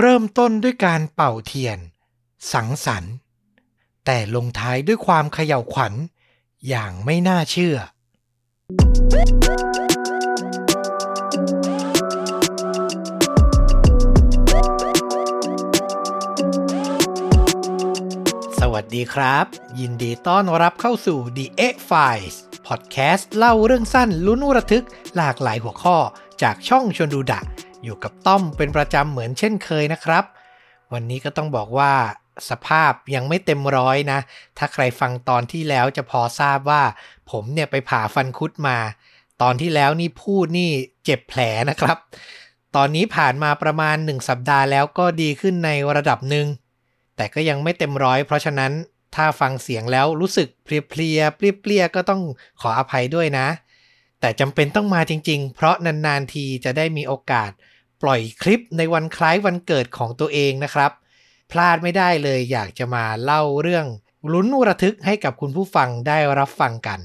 เริ่มต้นด้วยการเป่าเทียน สังสรรค์แต่ลงท้ายด้วยความเขย่าวขวัญ อย่างไม่น่าเชื่อ สวัสดีครับ ยินดีต้อนรับเข้าสู่ The X Files พอดแคสต์เล่าเรื่องสั้นลุ้นระทึกหลากหลายหัวข้อจากช่องชวนดูดะ อยู่กับต้อมเป็นประจำเหมือนเช่นเคยนะครับ วันนี้ก็ต้องบอกว่าสภาพยังไม่เต็มร้อยนะ ถ้าใครฟังตอนที่แล้วจะพอทราบว่า ผมเนี่ยไปผ่าฟันคุดมา ตอนที่แล้วนี่พูดนี่เจ็บแผลนะครับ ตอนนี้ผ่านมาประมาณ 1 สัปดาห์แล้วก็ดีขึ้นในระดับหนึ่ง แต่ก็ยังไม่เต็มร้อย เพราะฉะนั้นถ้าฟังเสียงแล้วรู้สึกเพลียๆเปรี้ยๆก็ต้องขออภัยด้วยนะ แต่จำเป็นต้องมาจริง ๆ เพราะนานๆทีจะได้มีโอกาส ปล่อยคลิปในวันคล้ายวันเกิดของตัวเองนะครับ พลาดไม่ได้เลยอยากจะมาเล่าเรื่องลุ้นระทึกให้กับคุณผู้ฟังได้รับฟังกัน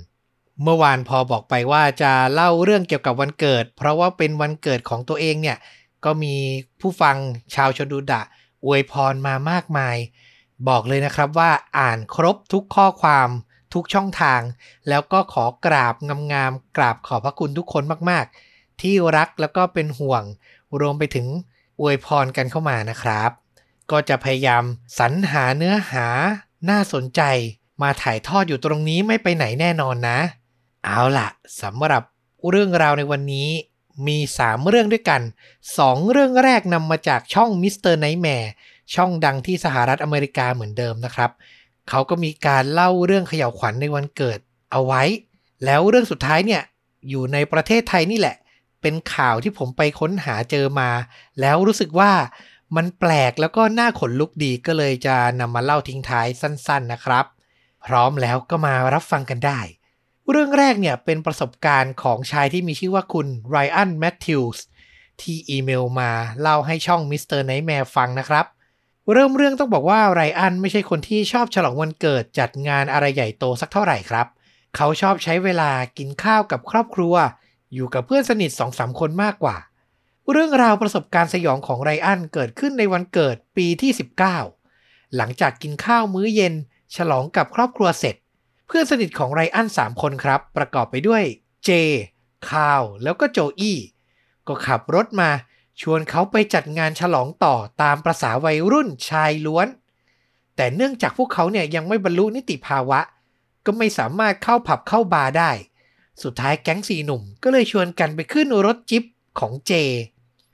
เมื่อวานพอบอกไปว่าจะเล่าเรื่องเกี่ยวกับวันเกิด เพราะว่าเป็นวันเกิดของตัวเองเนี่ยก็มีผู้ฟังชาวชนดูดะอวยพรมามากมาย บอกเลยนะครับว่าอ่านครบทุกข้อความทุกช่องทาง แล้วก็ขอกราบงามๆกราบขอบพระคุณทุกคนมากๆ ที่รักแล้วก็เป็นห่วง รวมไปถึงอวยพรกันเข้ามานะครับ ก็จะพยายามสรรหาเนื้อหาน่าสนใจ มาถ่ายทอดอยู่ตรงนี้ไม่ไปไหนแน่นอนนะ เอาล่ะสำหรับเรื่องราวในวันนี้มี 3 เรื่องด้วยกัน 2 เรื่องแรกนำมาจากช่อง Mr. Nightmareช่องดังที่สหรัฐอเมริกาเหมือนเดิมนะครับ เขาก็มีการเล่าเรื่องเขย่าวขวัญในวันเกิดเอาไว้ แล้วเรื่องสุดท้ายเนี่ย อยู่ในประเทศไทยนี่แหละ เป็นข่าวที่ผมไปค้นหาเจอมา แล้วรู้สึกว่ามันแปลกแล้วก็น่าขนลุกดีก็เลยจะนำมาเล่าทิ้งท้ายสั้น ๆนะครับ พร้อมแล้วก็มารับฟังกันได้ เรื่องแรกเนี่ยเป็นประสบการณ์ของชายที่มีชื่อว่าคุณไรอันแมทธิวส์ที่อีเมลมาเล่าให้ช่อง Mr. Nightmare ฟังนะครับ เริ่มเรื่องต้องบอกว่าไรอันไม่ใช่คนที่ชอบฉลองวันเกิดจัดงานอะไรใหญ่โตสักเท่าไหร่ครับ เขาชอบใช้เวลากินข้าวกับครอบครัว อยู่กับเพื่อนสนิทสองสามคนมากกว่า เรื่องราวประสบการณ์สยองของไรอันเกิดขึ้นในวันเกิดปีที่ 19 หลังจากกินข้าวมื้อเย็น ฉลองกับครอบครัวเสร็จ เพื่อนสนิทของไรอัน3คนครับ ประกอบไปด้วยเจคาวแล้วก็โจอี้ก็ขับรถมาชวนเขาไปจัดงานฉลองต่อตามประษาวัยรุ่นชายล้วน แต่เนื่องจากพวกเขาเนี่ยยังไม่บรรลุนิติภาวะ ก็ไม่สามารถเข้าผับเข้าบาร์ได้ สุดท้ายแก๊งสี่หนุ่มก็เลยชวนกันไปขึ้นรถจิ๊บของเจ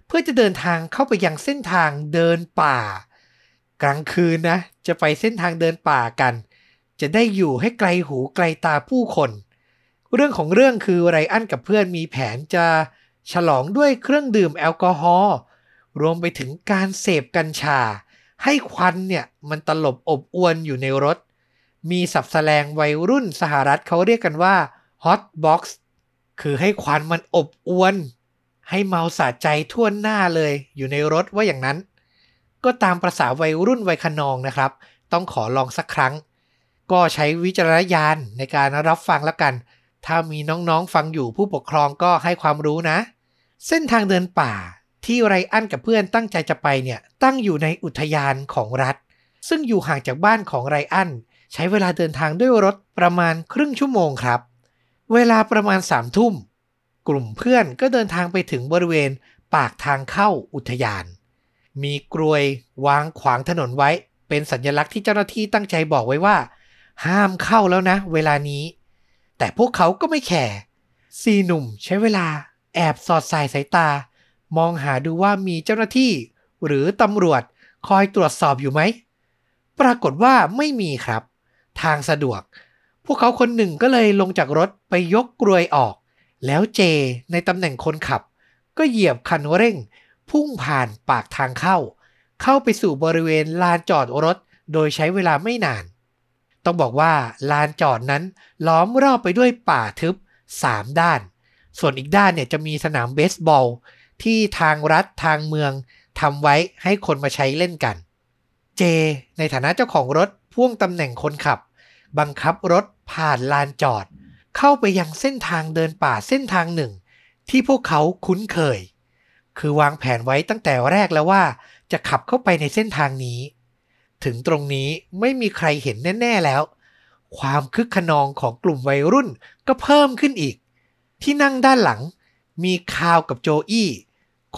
เพื่อจะเดินทางเข้าไปยังเส้นทางเดินป่า กลางคืนนะจะไปเส้นทางเดินป่ากัน จะได้อยู่ให้ไกลหูไกลตาผู้คน เรื่องของเรื่องคือไรอันกับเพื่อนมีแผนจะฉลองด้วยเครื่องดื่มแอลกอฮอล์รวมไปถึงการเสพกัญชา ให้ควันเนี่ยมันตลบอบอวนอยู่ในรถ มีสับแสลงวัยรุ่นสหรัฐเขาเรียกกันว่า hot box คือให้ควันมันอบอวน ให้เมาสะใจทั่วหน้าเลยอยู่ในรถว่าอย่างนั้น ก็ตามประษาวัยรุ่นวัยขนองนะครับ ต้องขอลองสักครั้ง ก็ใช้วิจารณญาณในการรับฟังแล้วกัน ถ้ามีน้องๆฟังอยู่ผู้ปกครองก็ให้ความรู้นะ เส้นทางเดินป่าที่ไรอันกับเพื่อนตั้งใจจะไปเนี่ยตั้งอยู่ในอุทยานของรัฐ ซึ่งอยู่ห่างจากบ้านของไรอันใช้เวลาเดินทางด้วยรถประมาณครึ่งชั่วโมงครับ เวลาประมาณสามทุ่ม กลุ่มเพื่อนก็เดินทางไปถึงบริเวณปากทางเข้าอุทยาน มีกลวยวางขวางถนนไว้ เป็นสัญลักษณ์ที่เจ้าหน้าที่ตั้งใจบอกไว้ว่า ห้ามเข้าแล้วนะ เวลานี้ แต่พวกเขาก็ไม่แคร์ซีหนุ่มใช้เวลา แอบสอดสายสายตา มองหาดูว่ามีเจ้าหน้าที่ หรือตำรวจคอยตรวจสอบอยู่ไหม ปรากฏว่าไม่มีครับ ทางสะดวก พวกเขาคนหนึ่งก็เลยลงจากรถไปยกกลวยออก แล้วเจในตำแหน่งคนขับ ก็เหยียบคันเร่ง พุ่งผ่านปากทางเข้า เข้าไปสู่บริเวณลานจอดรถ โดยใช้เวลาไม่นาน ต้องบอกว่าลานจอดนั้นล้อมรอบไปด้วยป่าทึบ 3 ด้าน ส่วนอีกด้านเนี่ยจะมีสนามเบสบอล ที่ทางรัฐทางเมืองทำไว้ให้คนมาใช้เล่นกัน เจ ในฐานะเจ้าของรถพ่วงตำแหน่งคนขับ บังคับรถผ่านลานจอด เข้าไปยังเส้นทางเดินป่าเส้นทางหนึ่ง ที่พวกเขาคุ้นเคย คือวางแผนไว้ตั้งแต่แรกแล้วว่า จะขับเข้าไปในเส้นทางนี้ ถึงตรงนี้ไม่มีใครเห็นแน่ ๆแล้ว ความคึกขนองของกลุ่มวัยรุ่นก็เพิ่มขึ้นอีก ที่นั่งด้านหลัง มีคาวกับโจอี้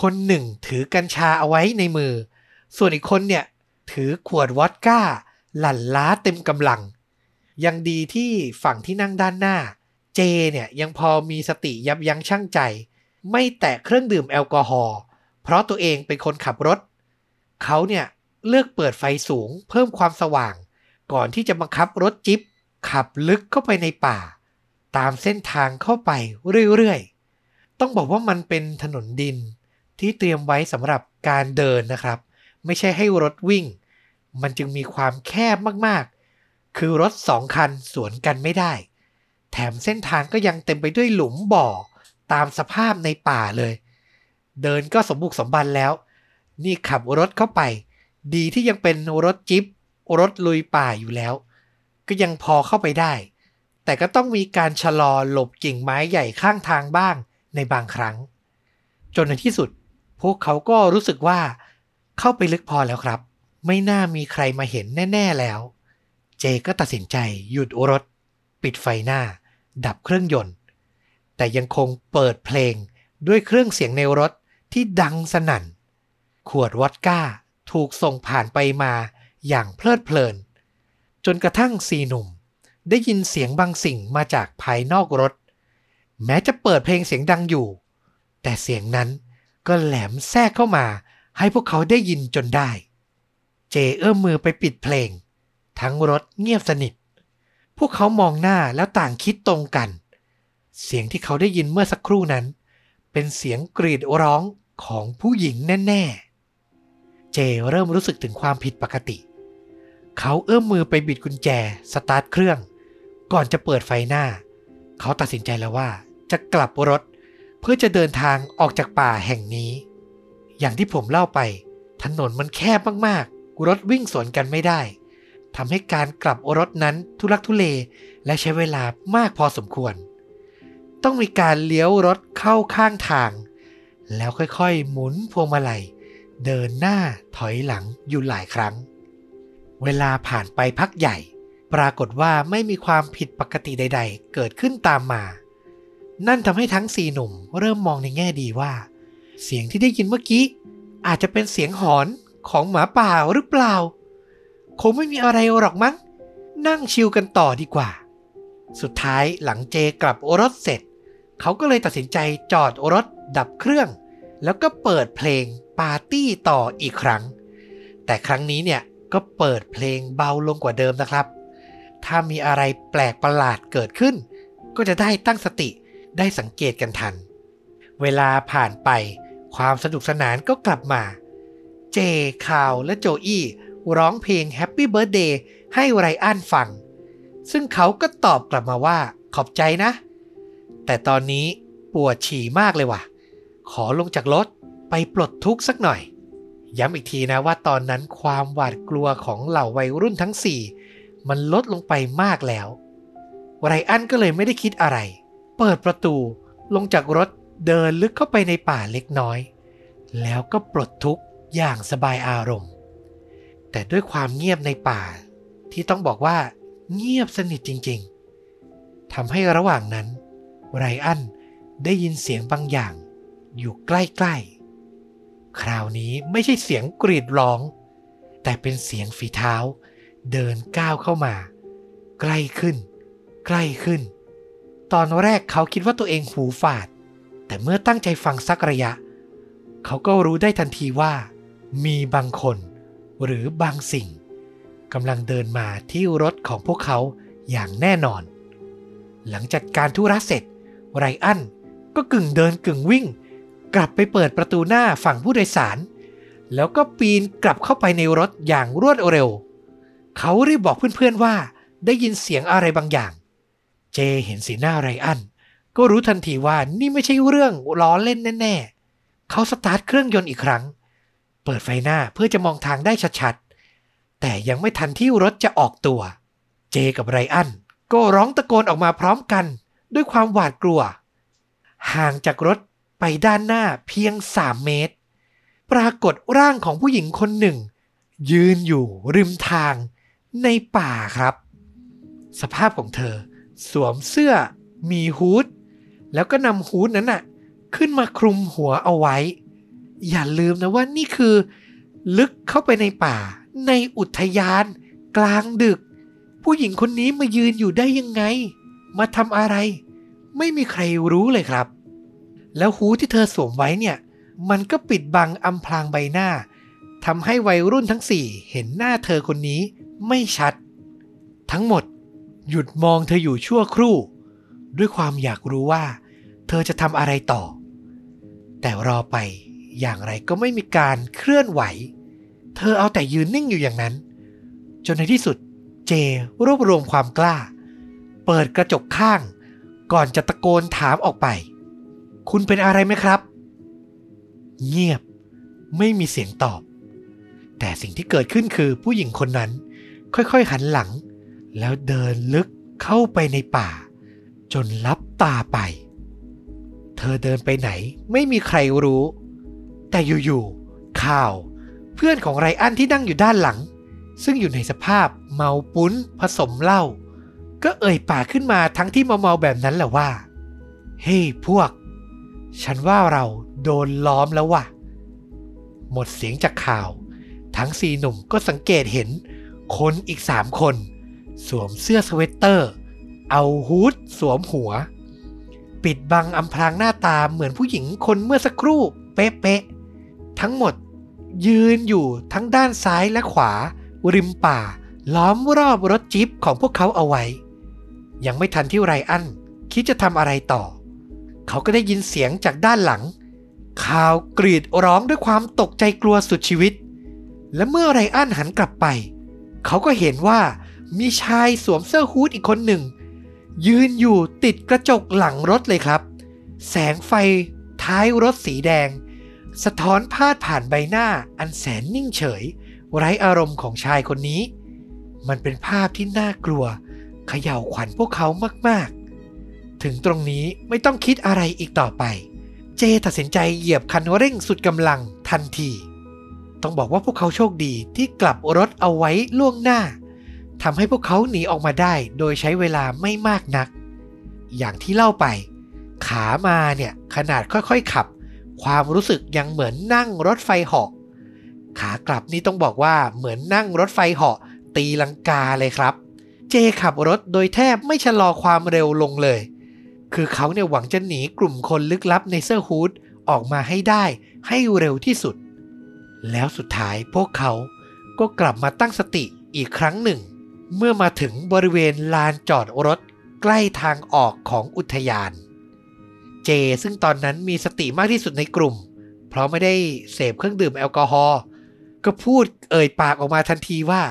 คนหนึ่งถือกัญชาเอาไว้ในมือ ส่วนอีกคนเนี่ย ถือขวดวอดก้า หลั่นล้าเต็มกำลัง ยังดีที่ฝั่งที่นั่งด้านหน้า เจเนี่ยยังพอมีสติยับยั้งชั่งใจ ไม่แตะเครื่องดื่มแอลกอฮอล์เพราะตัวเองเป็นคนขับรถ เขาเนี่ยเลือกเปิดไฟสูงเพิ่มความสว่าง ก่อนที่จะบังคับรถจิ๊บขับลึกเข้าไปในป่า ตามเส้นทางเข้าไปเรื่อยๆ ต้องบอกว่ามันเป็นถนนดินที่เตรียมไว้สำหรับการเดินนะครับ ไม่ใช่ให้รถวิ่ง มันจึงมีความแคบมาก คือรถสองคันสวนกันไม่ได้ แถมเส้นทางก็ยังเต็มไปด้วยหลุมบ่อ ตามสภาพในป่าเลย เดินก็สมบุกสมบันแล้ว นี่ขับรถเข้าไป ดีที่ยังเป็นรถจิ๊บรถลุยป่าอยู่แล้ว ก็ยังพอเข้าไปได้ แต่ก็ต้องมีการชะลอหลบกิ่งไม้ใหญ่ข้างทางบ้างในบางครั้ง จนในที่สุด พวกเขาก็รู้สึกว่า เข้าไปลึกพอแล้วครับ ไม่น่ามีใครมาเห็นแน่ ๆแล้ว เจก็ตัดสินใจหยุดรถ ปิดไฟหน้า ดับเครื่องยนต์ แต่ยังคงเปิดเพลงด้วยเครื่องเสียงในรถที่ดังสนั่น ขวดวอดก้าถูกส่งผ่านไปมาอย่างเพลิดเพลิน จนกระทั่งสีหนุ่ม ได้ยินเสียงบางสิ่งมาจากภายนอกรถ แม้จะเปิดเพลงเสียงดังอยู่ แต่เสียงนั้นก็แหลมแทรกเข้ามาให้พวกเขาได้ยินจนได้ เจเอื้อมมือไปปิดเพลง ทั้งรถเงียบสนิท พวกเขามองหน้าแล้วต่างคิดตรงกัน เสียงที่เขาได้ยินเมื่อสักครู่นั้น เป็นเสียงกรีดร้องของผู้หญิงแน่ๆ เจเริ่มรู้สึกถึงความผิดปกติ เขาเอื้อมมือไปบิดกุญแจ สตาร์ทเครื่อง ก่อนจะเปิดไฟหน้า เขาตัดสินใจแล้วว่า จะกลับรถเพื่อจะเดินทางออกจากป่าแห่งนี้ อย่างที่ผมเล่าไป ถนนมันแคบมากๆรถวิ่งสวนกันไม่ได้ ทำให้การกลับรถนั้นทุลักทุเลและใช้เวลามากพอสมควร ต้องมีการเลี้ยวรถเข้าข้างทาง แล้วค่อยๆ หมุนพวงมาลัย เดินหน้าถอยหลังอยู่หลายครั้ง เวลาผ่านไปพักใหญ่ ปรากฏว่าไม่มีความผิดปกติใด ๆ เกิดขึ้นตามมา นั่นทำให้ทั้งสี่หนุ่มเริ่มมองในแง่ดีว่า เสียงที่ได้ยินเมื่อกี้อาจจะเป็นเสียงหอนของหมาป่าหรือเปล่า คงไม่มีอะไรหรอกมั้ง นั่งชิลกันต่อดีกว่า สุดท้ายหลังเจกลับรถเสร็จ เขาก็เลยตัดสินใจจอดรถดับเครื่อง แล้วก็เปิดเพลงปาร์ตี้ต่ออีกครั้ง แต่ครั้งนี้เนี่ยก็เปิดเพลงเบาลงกว่าเดิมนะครับ ถ้ามีอะไรแปลกประหลาดเกิดขึ้น ก็จะได้ตั้งสติได้สังเกตกันทัน เวลาผ่านไปความสนุกสนานก็กลับมา เจคาวและโจอี้ ร้องเพลง Happy Birthday ให้ไรอันฟัง ซึ่งเขาก็ตอบกลับมาว่าขอบใจนะ แต่ตอนนี้ปวดฉี่มากเลยว่ะ ขอลงจากรถไปปลดทุกข์สักหน่อย ย้ำอีกทีนะว่าตอนนั้นความหวาดกลัวของเหล่าวัยรุ่นทั้งสี่มันลดลงไปมากแล้วไรอันก็เลยไม่ได้คิดอะไร เปิดประตูลงจากรถเดินลึกเข้าไปในป่าเล็กน้อย แล้วก็ปลดทุกข์อย่างสบายอารมณ์ แต่ด้วยความเงียบในป่า ที่ต้องบอกว่า เงียบสนิทจริงๆทำให้ระหว่างนั้น ไรอันได้ยินเสียงบางอย่าง อยู่ใกล้ๆ คราวนี้ไม่ใช่เสียงกรีดร้อง แต่เป็นเสียงฝีเท้า เดินก้าวเข้ามา ใกล้ขึ้น ใกล้ขึ้น ตอนแรกเขาคิดว่าตัวเองหูฝาด แต่เมื่อตั้งใจฟังสักระยะ เขาก็รู้ได้ทันทีว่า มีบางคน หรือบางสิ่งกำลังเดินมาที่รถของพวกเขาอย่างแน่นอน หลังจากการธุระเสร็จ ไรอันก็กึ่งเดินกึ่งวิ่ง กลับไปเปิดประตูหน้าฝั่งผู้โดยสาร แล้วก็ปีนกลับเข้าไปในรถอย่างรวดเร็ว เขารีบบอกเพื่อนๆว่าได้ยินเสียงอะไรบางอย่าง เจเห็นสีหน้าไรอัน ก็รู้ทันทีว่านี่ไม่ใช่เรื่องล้อเล่นแน่ ๆ เขาสตาร์ทเครื่องยนต์อีกครั้ง เปิดไฟหน้าเพื่อจะมองทางได้ชัดๆ แต่ยังไม่ทันที่รถจะออกตัว เจกับไรอันก็ร้องตะโกนออกมาพร้อมกัน ด้วยความหวาดกลัว ห่างจากรถไปด้านหน้าเพียง3เมตร ปรากฏร่างของผู้หญิงคนหนึ่ง ยืนอยู่ริมทางในป่าครับ สภาพของเธอ สวมเสื้อ มีฮูดแล้วก็นำฮูดนั้นน่ะ ขึ้นมาคลุมหัวเอาไว้ อย่าลืมนะว่านี่คือ ลึกเข้าไปในป่า ในอุทยาน กลางดึก ผู้หญิงคนนี้มายืนอยู่ได้ยังไง มาทำอะไร ไม่มีใครรู้เลยครับ แล้วฮูที่เธอสวมไว้เนี่ย มันก็ปิดบังอำพรางใบหน้าทำให้วัยรุ่นทั้งสี่เห็นหน้าเธอคนนี้ไม่ชัด ทั้งหมด หยุดมองเธออยู่ชั่วครู่ ด้วยความอยากรู้ว่า เธอจะทำอะไรต่อ แต่รอไป อย่างไรก็ไม่มีการเคลื่อนไหว เธอเอาแต่ยืนนิ่งอยู่อย่างนั้น จนในที่สุดเจรวบรวมความกล้า เปิดกระจกข้าง ก่อนจะตะโกนถามออกไป คุณเป็นอะไรไหมครับ เงียบไม่มีเสียงตอบ แต่สิ่งที่เกิดขึ้นคือผู้หญิงคนนั้น ค่อยๆหันหลัง แล้วเดินลึกเข้าไปในป่า จนลับตาไป เธอเดินไปไหนไม่มีใครรู้ แต่อยู่ๆข่าว เพื่อนของไรอันที่นั่งอยู่ด้านหลัง ซึ่งอยู่ในสภาพเมาปุ้นผสมเหล้าก็เอ่ยปากขึ้นมาทั้งที่เมาๆแบบนั้นแหละว่า เฮ้ hey, พวก ฉันว่าเราโดนล้อมแล้วว่ะ หมดเสียงจากข่าว ทั้งสี่หนุ่มก็สังเกตเห็น คนอีกสามคน สวมเสื้อสเวตเตอร์ เอาฮูดสวมหัว ปิดบังอำพรางหน้าตาเหมือนผู้หญิงคนเมื่อสักครู่ เป๊ะ ทั้งหมดยืนอยู่ทั้งด้านซ้ายและขวา ริมป่า ล้อมรอบรถจิ๊ปของพวกเขาเอาไว้ ยังไม่ทันที่ไรอัน คิดจะทำอะไรต่อ เขาก็ได้ยินเสียงจากด้านหลังข่าวกรีดร้องด้วยความตกใจกลัวสุดชีวิต และเมื่อไรอันหันกลับไป เขาก็เห็นว่ามีชายสวมเสื้อฮูดอีกคนหนึ่ง ยืนอยู่ติดกระจกหลังรถเลยครับ แสงไฟท้ายรถสีแดง สะท้อนพาดผ่านใบหน้าอันแสนนิ่งเฉย ไร้อารมณ์ของชายคนนี้ มันเป็นภาพที่น่ากลัวเขย่าขวัญพวกเขามากๆ ถึงตรงนี้ไม่ต้องคิดอะไรอีกต่อไป เจตัดสินใจเหยียบคันเร่งสุดกำลังทันที ต้องบอกว่าพวกเขาโชคดีที่กลับรถเอาไว้ล่วงหน้าทำให้พวกเขาหนีออกมาได้โดยใช้เวลาไม่มากนัก อย่างที่เล่าไป ขามาเนี่ยขนาดค่อยๆขับ ความรู้สึกยังเหมือนนั่งรถไฟเหาะ ขากลับนี่ต้องบอกว่าเหมือนนั่งรถไฟเหาะ ตีลังกาเลยครับ เจขับรถโดยแทบไม่ชะลอความเร็วลงเลย คือเขาเนี่ยหวังจะหนีกลุ่มคนลึกลับในเสื้อฮูดออกมาให้ได้ให้เร็วที่สุด แล้วสุดท้ายพวกเขาก็กลับมาตั้งสติอีกครั้งหนึ่ง เมื่อมาถึงบริเวณลานจอดรถใกล้ทางออกของอุทยาน เจ ซึ่งตอนนั้นมีสติมากที่สุดในกลุ่ม เพราะไม่ได้เสพเครื่องดื่มแอลกอฮอล์ก็พูดเอ่ยปากออกมาทันทีว่า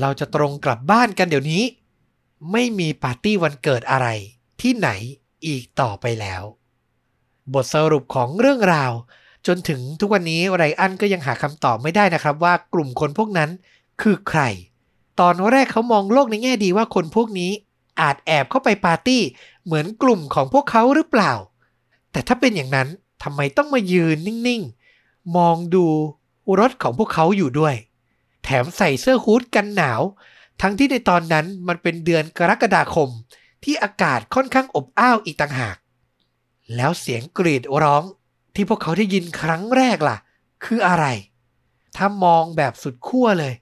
เราจะตรงกลับบ้านกันเดี๋ยวนี้ ไม่มีปาร์ตี้วันเกิดอะไร ที่ไหนอีกต่อไปแล้ว บทสรุปของเรื่องราว จนถึงทุกวันนี้ไรอันก็ยังหาคำตอบไม่ได้นะครับว่ากลุ่มคนพวกนั้นคือใคร ตอนแรกเขามองโลกในแง่ดีว่าคนพวกนี้อาจแอบเข้าไปปาร์ตี้เหมือนกลุ่มของพวกเขาหรือเปล่า แต่ถ้าเป็นอย่างนั้นทำไมต้องมายืนนิ่งๆ มองดูรถของพวกเขาอยู่ด้วย แถมใส่เสื้อฮูดกันหนาว ทั้งที่ในตอนนั้นมันเป็นเดือนกรกฎาคม ที่อากาศค่อนข้างอบอ้าวอีกต่างหาก แล้วเสียงกรีดร้องที่พวกเขาได้ยินครั้งแรกล่ะ คืออะไร ถ้ามองแบบสุดขั้วเลย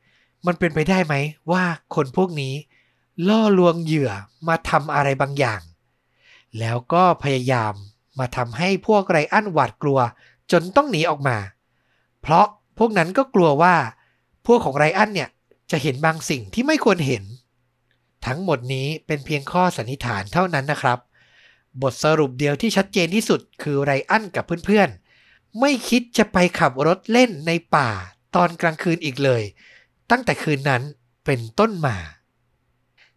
มันเป็นไปได้ไหมว่าคนพวกนี้ ล่อลวงเหยื่อมาทำอะไรบางอย่าง แล้วก็พยายาม มาทำให้พวกไรอันหวาดกลัวจนต้องหนีออกมา เพราะพวกนั้นก็กลัวว่า พวกของไรอันเนี่ย จะเห็นบางสิ่งที่ไม่ควรเห็น ทั้งหมดนี้เป็นเพียงข้อสันนิษฐานเท่านั้นนะครับ บทสรุปเดียวที่ชัดเจนที่สุดคือไรอันกับเพื่อนๆ ไม่คิดจะไปขับรถเล่นในป่าตอนกลางคืนอีกเลย ตั้งแต่คืนนั้นเป็นต้นมา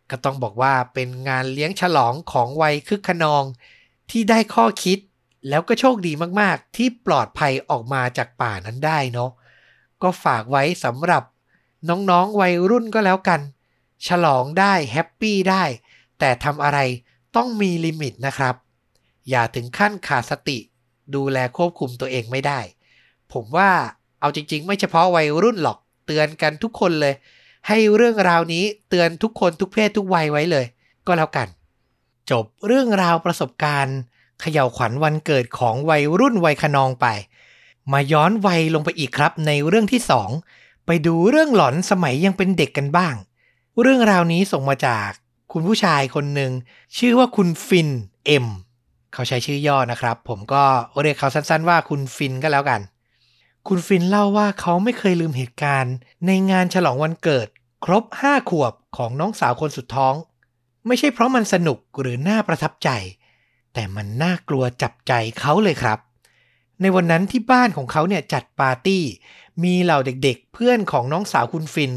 ก็ต้องบอกว่าเป็นงานเลี้ยงฉลองของวัยคึกขนอง ที่ได้ข้อคิดแล้วก็โชคดีมากๆ ที่ปลอดภัยออกมาจากป่านั้นได้เนาะก็ฝากไว้สำหรับน้องๆวัยรุ่นก็แล้วกัน ฉลองได้แฮปปี้ได้ แต่ทำอะไรต้องมีลิมิตนะครับ อย่าถึงขั้นขาดสติ ดูแลควบคุมตัวเองไม่ได้ ผมว่าเอาจริง ๆ ไม่เฉพาะวัยรุ่นหรอกเตือนกันทุกคนเลย ให้เรื่องราวนี้เตือนทุกคนทุกเพศทุกวัยไว้เลย ก็แล้วกัน จบเรื่องราวประสบการณ์เขย่าวขวัญวันเกิดของวัยรุ่นวัยขนองไป มาย้อนวัยลงไปอีกครับในเรื่องที่สองไปดูเรื่องหลอนสมัยยังเป็นเด็กกันบ้าง เรื่องราวนี้ส่งมาจากคุณผู้ชายคนหนึ่งชื่อว่าคุณฟินเอ็มเขาใช้ชื่อย่อนะครับ ผมก็เรียกเขาสั้นๆว่าคุณฟินก็แล้วกัน คุณฟินเล่าว่าเขาไม่เคยลืมเหตุการณ์ ในงานฉลองวันเกิด ครบห้าขวบของน้องสาวคนสุดท้อง ไม่ใช่เพราะมันสนุกหรือน่าประทับใจ แต่มันน่ากลัวจับใจเขาเลยครับ ในวันนั้นที่บ้านของเขาเนี่ยจัดปาร์ตี้ มีเหล่าเด็กๆ เพื่อนของน้องสาวคุณฟิน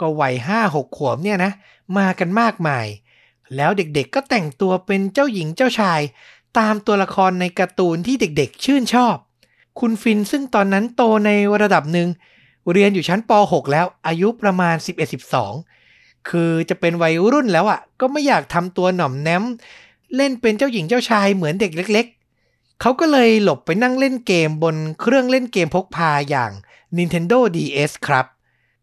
ก็วัยห้าหกขวบเนี่ยนะ มากันมากมาย แล้วเด็กๆก็แต่งตัวเป็นเจ้าหญิงเจ้าชาย ตามตัวละครในการ์ตูนที่เด็กๆ ชื่นชอบ คุณฟินซึ่งตอนนั้นโตในระดับหนึ่งเรียนอยู่ชั้นป .6 แล้วอายุประมาณ 11-12 คือจะเป็นวัยรุ่นแล้วอะ่ะ ก็ไม่อยากทำตัวหน่อมแนมเล่นเป็นเจ้าหญิงเจ้าชายเหมือนเด็กเล็ก ๆ เขาก็เลยหลบไปนั่งเล่นเกมบนเครื่องเล่นเกมพกพาอย่าง Nintendo DS ครับ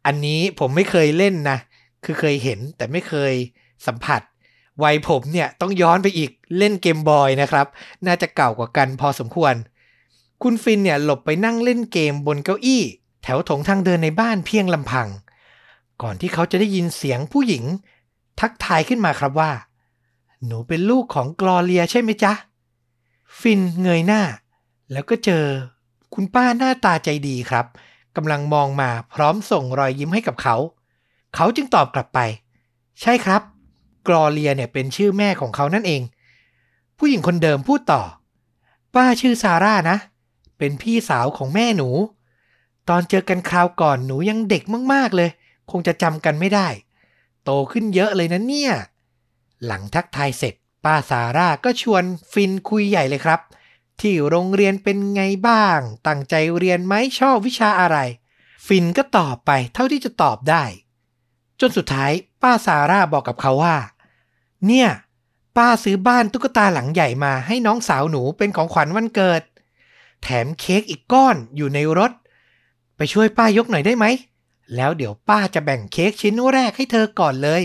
อันนี้ผมไม่เคยเล่นนะ คือเคยเห็นแต่ไม่เคยสัมผัส วัยผมเนี่ยต้องย้อนไปอีกเล่นเกมบอยนะครับ น่าจะเก่ากว่ากันพอสมควร คุณฟินเนี่ยหลบไปนั่งเล่นเกมบนเก้าอี้ แถวถงทางเดินในบ้านเพียงลำพัง ก่อนที่เขาจะได้ยินเสียงผู้หญิง ทักทายขึ้นมาครับว่า หนูเป็นลูกของกลอเลียใช่ไหมจ๊ะ ฟินเงยหน้า แล้วก็เจอคุณป้าหน้าตาใจดีครับกำลังมองมาพร้อมส่งรอยยิ้มให้กับเขา เขาจึงตอบกลับไป ใช่ครับ กลอเลียเนี่ยเป็นชื่อแม่ของเขานั่นเอง ผู้หญิงคนเดิมพูดต่อ ป้าชื่อซาร่านะ เป็นพี่สาวของแม่หนู ตอนเจอกันคราวก่อนหนูยังเด็กมากๆเลย คงจะจำกันไม่ได้ โตขึ้นเยอะเลยนะเนี่ย หลังทักทายเสร็จ ป้าซาร่าก็ชวนฟินคุยใหญ่เลยครับ ที่โรงเรียนเป็นไงบ้าง ตั้งใจเรียนไหมชอบวิชาอะไร ฟินก็ตอบไปเท่าที่จะตอบได้ จนสุดท้ายป้าซาร่าบอกกับเขาว่า เนี่ย ป้าซื้อบ้านตุ๊กตาหลังใหญ่มาให้น้องสาวหนูเป็นของขวัญวันเกิด แถมเค้กอีกก้อนอยู่ในรถ ไปช่วยป้ายกหน่อยได้ไหม แล้วเดี๋ยวป้าจะแบ่งเค้กชิ้นแรกให้เธอก่อนเลย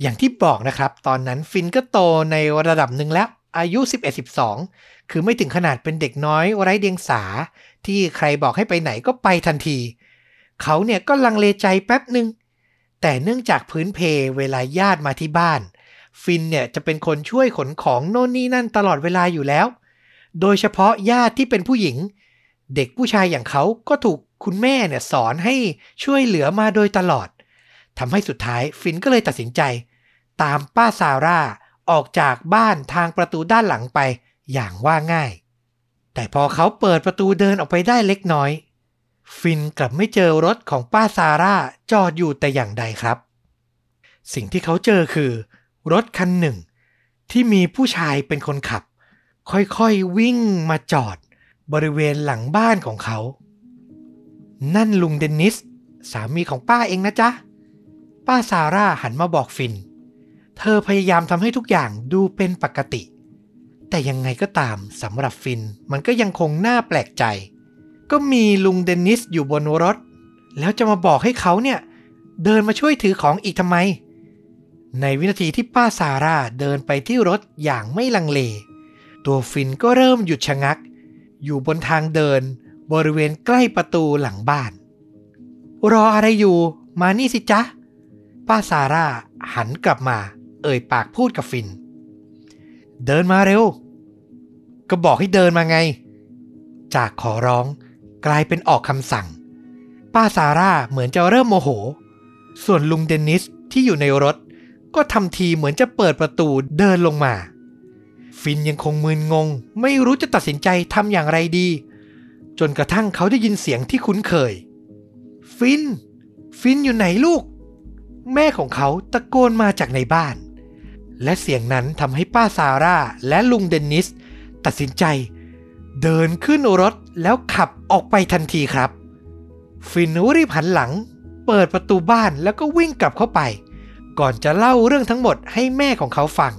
อย่างที่บอกนะครับ ตอนนั้นฟินก็โตในระดับหนึ่งแล้ว อายุ 11-12 คือไม่ถึงขนาดเป็นเด็กน้อยไร้เดียงสา ที่ใครบอกให้ไปไหนก็ไปทันที เขาเนี่ยก็ลังเลใจแป๊บหนึ่ง แต่เนื่องจากพื้นเพเวลาญาติมาที่บ้าน ฟินเนี่ยจะเป็นคนช่วยขนของโน่นนี่นั่นตลอดเวลาอยู่แล้ว โดยเฉพาะญาติที่เป็นผู้หญิง เด็กผู้ชายอย่างเขาก็ถูก คุณแม่เนี่ยสอนให้ช่วยเหลือมาโดยตลอดทำให้สุดท้ายฟินก็เลยตัดสินใจ ตามป้าซาร่าออกจากบ้านทางประตูด้านหลังไปอย่างว่าง่าย แต่พอเขาเปิดประตูเดินออกไปได้เล็กน้อย ฟินกลับไม่เจอรถของป้าซาร่าจอดอยู่แต่อย่างใดครับ สิ่งที่เขาเจอคือ รถคันหนึ่ง ที่มีผู้ชายเป็นคนขับ ค่อยๆวิ่งมาจอด บริเวณหลังบ้านของเขา นั่นลุงเดนนิส สามีของป้าเองนะจ๊ะ ป้าซาร่าหันมาบอกฟิน เธอพยายามทำให้ทุกอย่างดูเป็นปกติ แต่ยังไงก็ตามสำหรับฟินมันก็ยังคงน่าแปลกใจ ก็มีลุงเดนนิสอยู่บนรถ แล้วจะมาบอกให้เขาเนี่ยเดินมาช่วยถือของอีกทำไม ในวินาทีที่ป้าซาร่าเดินไปที่รถอย่างไม่ลังเล ตัวฟินก็เริ่มหยุดชะงัก อยู่บนทางเดิน บริเวณใกล้ประตูหลังบ้าน รออะไรอยู่มานี่สิจ๊ะ ป้าซาร่าหันกลับมา เอ่ยปากพูดกับฟิน เดินมาเร็ว ก็บอกให้เดินมาไง จากขอร้องกลายเป็นออกคำสั่ง ป้าซาร่าเหมือนจะเริ่มโมโห ส่วนลุงเดนนิสที่อยู่ในรถ ก็ทำทีเหมือนจะเปิดประตูเดินลงมา ฟินยังคงมึนงง ไม่รู้จะตัดสินใจทำอย่างไรดี จนกระทั่งเขาได้ยินเสียงที่คุ้นเคย ฟิน ฟินอยู่ไหนลูก แม่ของเขาตะโกนมาจากในบ้าน และเสียงนั้นทำให้ป้าซาร่าและลุงเดนนิส ตัดสินใจ เดินขึ้นรถแล้วขับออกไปทันทีครับ ฟินรีบหันหลัง เปิดประตูบ้านแล้วก็วิ่งกลับเข้าไป ก่อนจะเล่าเรื่องทั้งหมดให้แม่ของเขาฟัง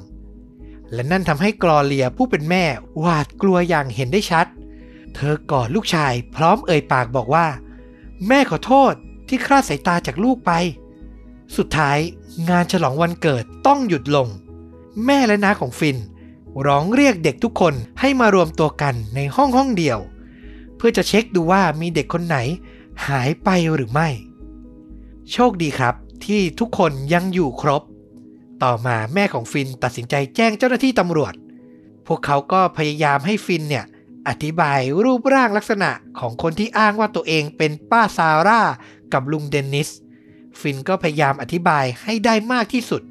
และนั่นทำให้กรอเลียผู้เป็นแม่หวาดกลัวอย่างเห็นได้ชัดเเธอกอดลูกชายพร้อมเอ่ยปากบอกว่า แม่ขอโทษที่คลาดสายตาจากลูกไป สุดท้ายงานฉลองวันเกิดต้องหยุดลง แม่และน้าของฟิน ร้องเรียกเด็กทุกคนให้มารวมตัวกันในห้องห้องเดียว เพื่อจะเช็คดูว่ามีเด็กคนไหนหายไปหรือไม่ โชคดีครับที่ทุกคนยังอยู่ครบ ต่อมาแม่ของฟินตัดสินใจแจ้งเจ้าหน้าที่ตำรวจ พวกเขาก็พยายามให้ฟินเนี่ย อธิบายรูปร่างลักษณะของคนที่อ้างว่าตัวเองเป็นป้าซาร่ากับลุงเดนนิส ฟินก็พยายามอธิบายให้ได้มากที่สุด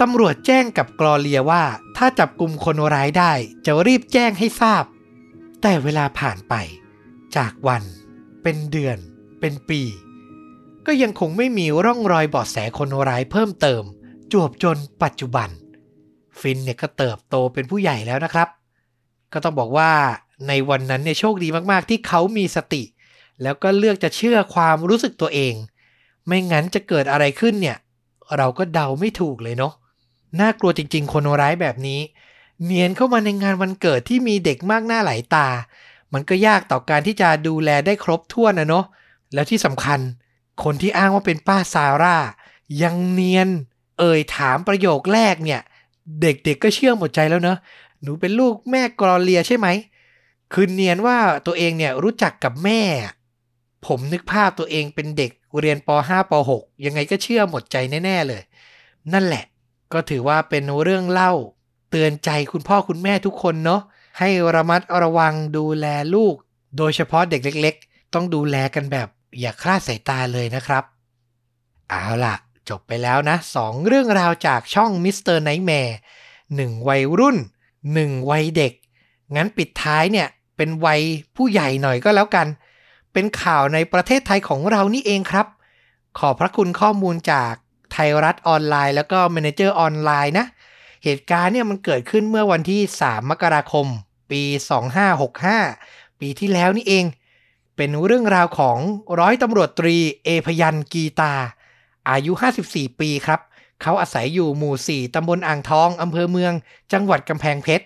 ตำรวจแจ้งกับกรอเลียว่า ถ้าจับกลุ่มคนร้ายได้จะรีบแจ้งให้ทราบ แต่เวลาผ่านไป จากวันเป็นเดือน เป็นปี ก็ยังคงไม่มีร่องรอยเบาะแสคนร้ายเพิ่มเติม จวบจนปัจจุบัน ฟินเนี่ยก็เติบโตเป็นผู้ใหญ่แล้วนะครับ ก็ต้องบอกว่า ในวันนั้นเนี่ยโชคดีมากๆ ที่เขามีสติ แล้วก็เลือกจะเชื่อความรู้สึกตัวเอง ไม่งั้นจะเกิดอะไรขึ้นเนี่ย เราก็เดาไม่ถูกเลยเนาะน่ากลัวจริง ๆ คนร้ายแบบนี้ เนียนเข้ามาในงานวันเกิดที่มีเด็กมากหน้าหลายตา มันก็ยากต่อการที่จะดูแลได้ครบถ้วนนะเนาะแล้วที่สำคัญ คนที่อ้างว่าเป็นป้าซาร่า ยังเนียน เอ่ยถามประโยคแรกเนี่ย เด็กๆก็เชื่อหมดใจแล้วเนาะหนูเป็นลูกแม่กรอเลียใช่ไหม คือเนียนว่าตัวเองเนี่ยรู้จักกับแม่ ผมนึกภาพตัวเองเป็นเด็กเรียนป .5 ป .6 ยังไงก็เชื่อหมดใจแน่ ๆ เลย นั่นแหละ ก็ถือว่าเป็นเรื่องเล่า เตือนใจคุณพ่อคุณแม่ทุกคนเนาะให้ระมัดระวังดูแลลูก โดยเฉพาะเด็กเล็ก ๆ ต้องดูแลกันแบบอย่าคลาดสายตาเลยนะครับ เอาล่ะ จบไปแล้วนะสองเรื่องราวจากช่อง Mr. Nightmareหนึ่งวัยรุ่นหนึ่งวัยเด็ก งั้นปิดท้ายเนี่ย เป็นวัยผู้ใหญ่หน่อยก็แล้วกัน เป็นข่าวในประเทศไทยของเรานี่เองครับ ขอบพระคุณข้อมูลจากไทยรัฐออนไลน์ แล้วก็ Manager ออนไลน์นะ เหตุการณ์เนี่ยมันเกิดขึ้นเมื่อวันที่ 3 มกราคม ปี 2565 ปีที่แล้วนี่เอง เป็นเรื่องราวของร้อยตำรวจตรีเอพยันกีตา อายุ 54 ปีครับ เขาอาศัยอยู่หมู่ 4 ตำบลอ่างทอง อำเภอเมือง จังหวัดกำแพงเพชร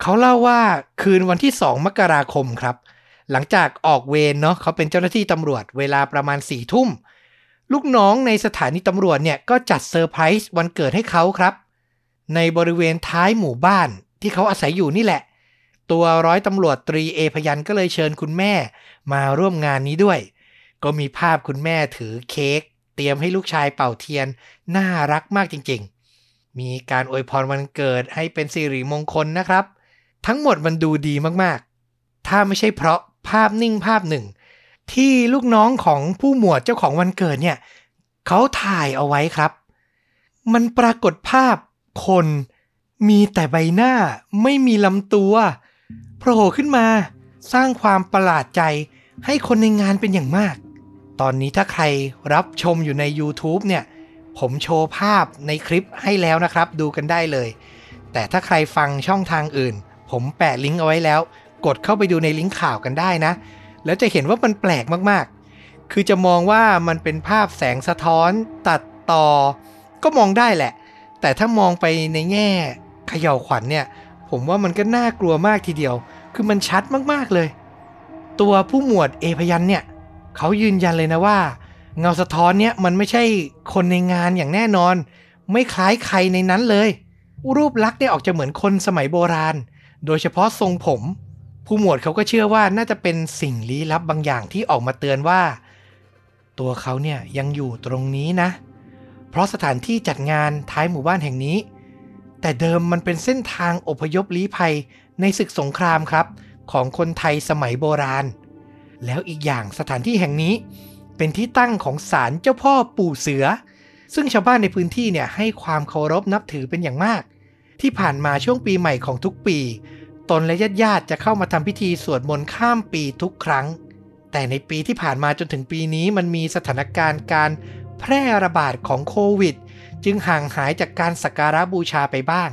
เขาเล่าว่าคืนวันที่ 2 มกราคมครับ หลังจากออกเวรเนาะเขาเป็นเจ้าหน้าที่ตำรวจเวลาประมาณ4ทุ่ม ลูกน้องในสถานีตำรวจเนี่ยก็จัดเซอร์ไพรส์วันเกิดให้เขาครับ ในบริเวณท้ายหมู่บ้านที่เขาอาศัยอยู่นี่แหละ ตัวร้อยตำรวจตรีเอพยันก็เลยเชิญคุณแม่มาร่วมงานนี้ด้วย ก็มีภาพคุณแม่ถือเค้กเตรียมให้ลูกชายเป่าเทียน น่ารักมากจริงๆ มีการอวยพรวันเกิดให้เป็นสิริมงคลนะครับ ทั้งหมดมันดูดีมากๆ ถ้าไม่ใช่เพราะภาพนิ่งภาพหนึ่ง ที่ลูกน้องของผู้หมวดเจ้าของวันเกิดเนี่ยเขาถ่ายเอาไว้ครับ มันปรากฏภาพคนมีแต่ใบหน้าไม่มีลำตัวโผล่ขึ้นมา สร้างความประหลาดใจให้คนในงานเป็นอย่างมาก ตอนนี้ถ้าใครรับชมอยู่ใน YouTube เนี่ย ผมโชว์ภาพในคลิปให้แล้วนะครับ ดูกันได้เลย แต่ถ้าใครฟังช่องทางอื่น ผมแปะลิงก์เอาไว้แล้ว กดเข้าไปดูในลิงก์ข่าวกันได้นะ แล้วจะเห็นว่ามันแปลกมากๆ คือจะมองว่ามันเป็นภาพแสงสะท้อนตัดต่อ ก็มองได้แหละ แต่ถ้ามองไปในแง่เขย่าขวัญเนี่ย ผมว่ามันก็น่ากลัวมากทีเดียว คือมันชัดมากๆเลย ตัวผู้หมวดเอพยันเนี่ยเขายืนยันเลยนะว่า เงาสะท้อนเนี่ยมันไม่ใช่คนในงานอย่างแน่นอน ไม่คล้ายใครในนั้นเลย รูปลักษณ์เนี่ยออกจะเหมือนคนสมัยโบราณ โดยเฉพาะทรงผม ผู้หมวดเขาก็เชื่อว่าน่าจะเป็นสิ่งลี้ลับบางอย่างที่ออกมาเตือนว่า ตัวเขาเนี่ยยังอยู่ตรงนี้นะ เพราะสถานที่จัดงานท้ายหมู่บ้านแห่งนี้ แต่เดิมมันเป็นเส้นทางอพยพลี้ภัยในศึกสงครามครับ ของคนไทยสมัยโบราณ แล้วอีกอย่างสถานที่แห่งนี้เป็นที่ตั้งของศาลเจ้าพ่อปู่เสือ ซึ่งชาวบ้านในพื้นที่เนี่ยให้ความเคารพนับถือเป็นอย่างมาก ที่ผ่านมาช่วงปีใหม่ของทุกปี ตนและญาติญาติๆจะเข้ามาทำพิธีสวดมนต์ข้ามปีทุกครั้ง แต่ในปีที่ผ่านมาจนถึงปีนี้มันมีสถานการณ์การแพร่ระบาดของโควิด จึงห่างหายจากการสักการะบูชาไปบ้าง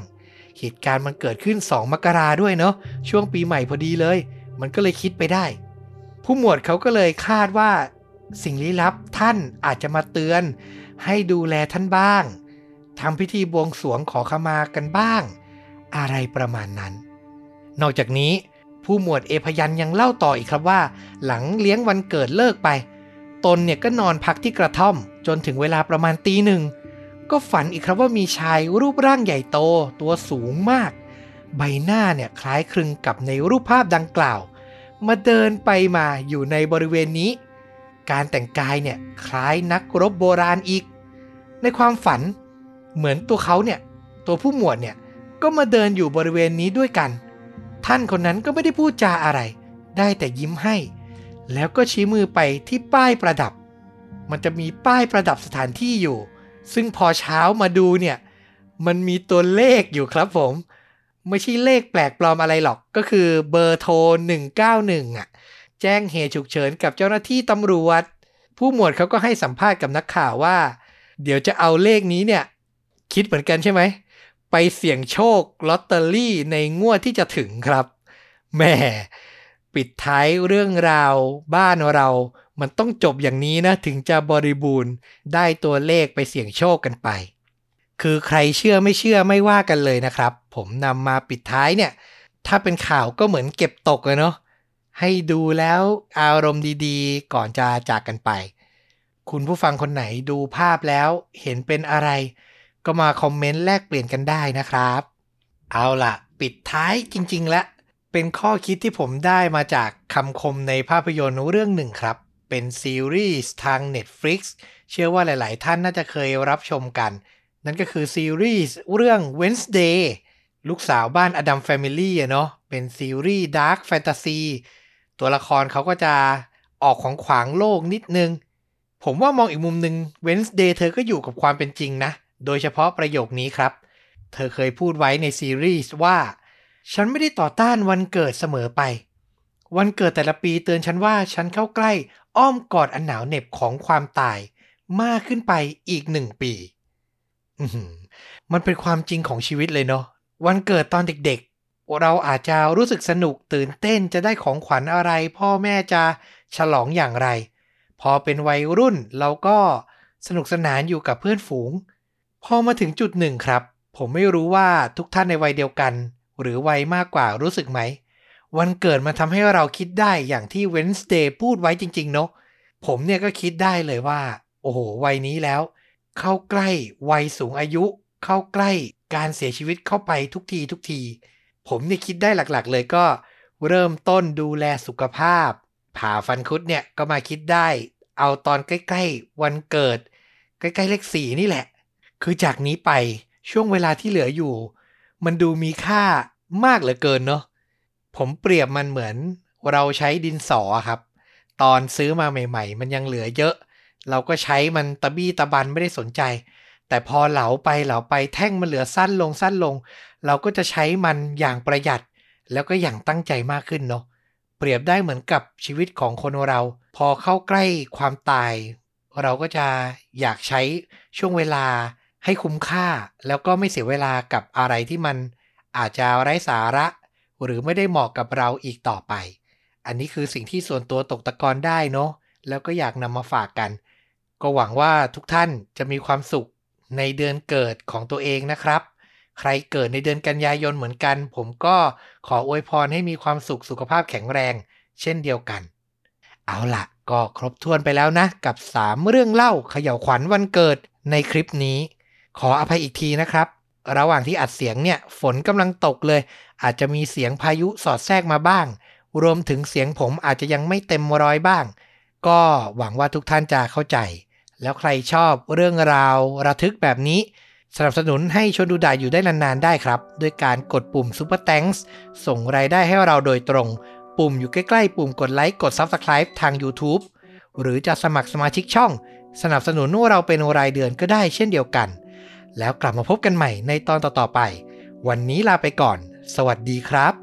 เหตุการณ์มันเกิดขึ้น 2 มกราด้วยเนาะช่วงปีใหม่พอดีเลย มันก็เลยคิดไปได้ ผู้หมวดเขาก็เลยคาดว่า สิ่งลี้ลับท่านอาจจะมาเตือน ให้ดูแลท่านบ้าง ทำพิธีบวงสวงขอขมากันบ้าง อะไรประมาณนั้น นอกจากนี้ผู้หมวดเอพยันยังเล่าต่ออีกครับว่า หลังเลี้ยงวันเกิดเลิกไป ตนเนี่ยก็นอนพักที่กระท่อม จนถึงเวลาประมาณตีหนึ่ง ก็ฝันอีกครับว่ามีชายรูปร่างใหญ่โต ตัวสูงมาก ใบหน้าเนี่ยคล้ายคลึงกับในรูปภาพดังกล่าว มาเดินไปมาอยู่ในบริเวณนี้ การแต่งกายเนี่ยคล้ายนักรบโบราณอีก ในความฝัน เหมือนตัวเขาเนี่ยตัวผู้หมวดเนี่ยก็มาเดินอยู่บริเวณนี้ด้วยกัน ท่านคนนั้นก็ไม่ได้พูดจาอะไร ได้แต่ยิ้มให้ แล้วก็ชี้มือไปที่ป้ายประดับ มันจะมีป้ายประดับสถานที่อยู่ ซึ่งพอเช้ามาดูเนี่ย มันมีตัวเลขอยู่ครับผม ไม่ใช่เลขแปลกปลอมอะไรหรอก ก็คือเบอร์โทร 191อะ แจ้งเหตุฉุกเฉินกับเจ้าหน้าที่ตำรวจ ผู้หมวดเขาก็ให้สัมภาษณ์กับนักข่าวว่า เดี๋ยวจะเอาเลขนี้เนี่ย คิดเหมือนกันใช่ไหม ไปเสี่ยงโชคลอตเตอรี่ในงวดที่จะถึงครับแหม่ปิดท้ายเรื่องราวบ้านเรา มันต้องจบอย่างนี้นะถึงจะบริบูรณ์ได้ตัวเลขไปเสี่ยงโชคกันไป คือใครเชื่อไม่เชื่อไม่ว่ากันเลยนะครับ ผมนำมาปิดท้ายเนี่ย ถ้าเป็นข่าวก็เหมือนเก็บตกเลยเนาะให้ดูแล้วอารมณ์ดีๆ ก่อนจะจากกันไป คุณผู้ฟังคนไหนดูภาพแล้วเห็นเป็นอะไร ก็มาคอมเมนต์แลกเปลี่ยนกันได้นะครับ เอาล่ะ ปิดท้ายจริง ๆ แล้วเป็นข้อคิดที่ผมได้มาจากคำคมในภาพยนตร์เรื่องหนึ่งครับ เป็นซีรีส์ทาง Netflix เชื่อว่าหลาย ๆ ท่านน่าจะเคยรับชมกัน นั่นก็คือซีรีส์เรื่อง Wednesday ลูกสาวบ้าน Addams Family เนาะเป็นซีรีส์ดาร์ f แฟนตาซีตัวละครเขาก็จะออกของขวางโลกนิดนึง ผมว่ามองอีกมุมหนึ่ง Wednesday เธอก็อยู่กับความเป็นจริงนะ โดยเฉพาะประโยคนี้ครับ เธอเคยพูดไว้ในซีรีส์ว่า ฉันไม่ได้ต่อต้านวันเกิดเสมอไป วันเกิดแต่ละปีเตือนฉันว่าฉันเข้าใกล้อ้อมกอดอันหนาวเหน็บของความตายมากขึ้นไปอีกหนึ่งปี มันเป็นความจริงของชีวิตเลยเนาะ วันเกิดตอนเด็กๆ เราอาจจะรู้สึกสนุกตื่นเต้นจะได้ของขวัญอะไร พ่อแม่จะฉลองอย่างไร พอเป็นวัยรุ่นเราก็สนุกสนานอยู่กับเพื่อนฝูง พอมาถึงจุดหนึ่งครับ ผมไม่รู้ว่าทุกท่านในวัยเดียวกัน หรือวัยมากกว่ารู้สึกไหม วันเกิดมันทำให้เราคิดได้อย่างที่ Wednesday พูดไว้จริง ๆ เนาะผมเนี่ยก็คิดได้เลยว่า โอ้โห วัยนี้แล้ว เข้าใกล้วัยสูงอายุ เข้าใกล้การเสียชีวิตเข้าไปทุกทีทุกที ผมเนี่ยคิดได้หลักๆ เลยก็ เริ่มต้นดูแลสุขภาพ ผ่าฟันคุดเนี่ยก็มาคิดได้ เอาตอนใกล้ ๆ วันเกิด ใกล้ ๆ เลขสี่นี่แหละ คือจากนี้ไปช่วงเวลาที่เหลืออยู่ มันดูมีค่ามากเหลือเกินเนาะผมเปรียบมันเหมือนเราใช้ดินสอครับ ตอนซื้อมาใหม่ ๆ มันยังเหลือเยอะ เราก็ใช้มันตะบี้ตะบันไม่ได้สนใจ แต่พอเหลาไปเหลาไปแท่งมันเหลือสั้นลงสั้นลง เราก็จะใช้มันอย่างประหยัด แล้วก็อย่างตั้งใจมากขึ้นเนาะเปรียบได้เหมือนกับชีวิตของคนเรา พอเข้าใกล้ความตาย เราก็จะอยากใช้ช่วงเวลา ให้คุ้มค่าแล้วก็ไม่เสียเวลากับอะไรที่มันอาจจะไร้สาระ หรือไม่ได้เหมาะกับเราอีกต่อไป อันนี้คือสิ่งที่ส่วนตัวตกตะกอนได้เนาะแล้วก็อยากนำมาฝากกัน ก็หวังว่าทุกท่านจะมีความสุขในเดือนเกิดของตัวเองนะครับ ใครเกิดในเดือนกันยายนเหมือนกัน ผมก็ขออวยพรให้มีความสุขสุขภาพแข็งแรง เช่นเดียวกัน เอาล่ะก็ครบถ้วนไปแล้วนะ กับ 3 เรื่องเล่าเขย่าวขวัญวันเกิดในคลิปนี้ ขออภัยอีกทีนะครับ ระหว่างที่อัดเสียงเนี่ย ฝนกำลังตกเลย อาจจะมีเสียงพายุสอดแทรกมาบ้าง รวมถึงเสียงผมอาจจะยังไม่เต็มร้อยบ้าง ก็หวังว่าทุกท่านจะเข้าใจ แล้วใครชอบเรื่องราวระทึกแบบนี้สนับสนุนให้ชวนดูดาอยู่ได้นานๆได้ครับ ด้วยการกดปุ่ม Super Thanks ส่งรายได้ให้เราโดยตรง ปุ่มอยู่ใกล้ๆ ปุ่มกดไลค์กด Subscribe ทาง YouTube หรือจะสมัครสมาชิกช่อง สนับสนุนเราเป็นรายเดือนก็ได้เช่นเดียวกัน แล้วกลับมาพบกันใหม่ในตอนต่อๆไป วันนี้ลาไปก่อน สวัสดีครับ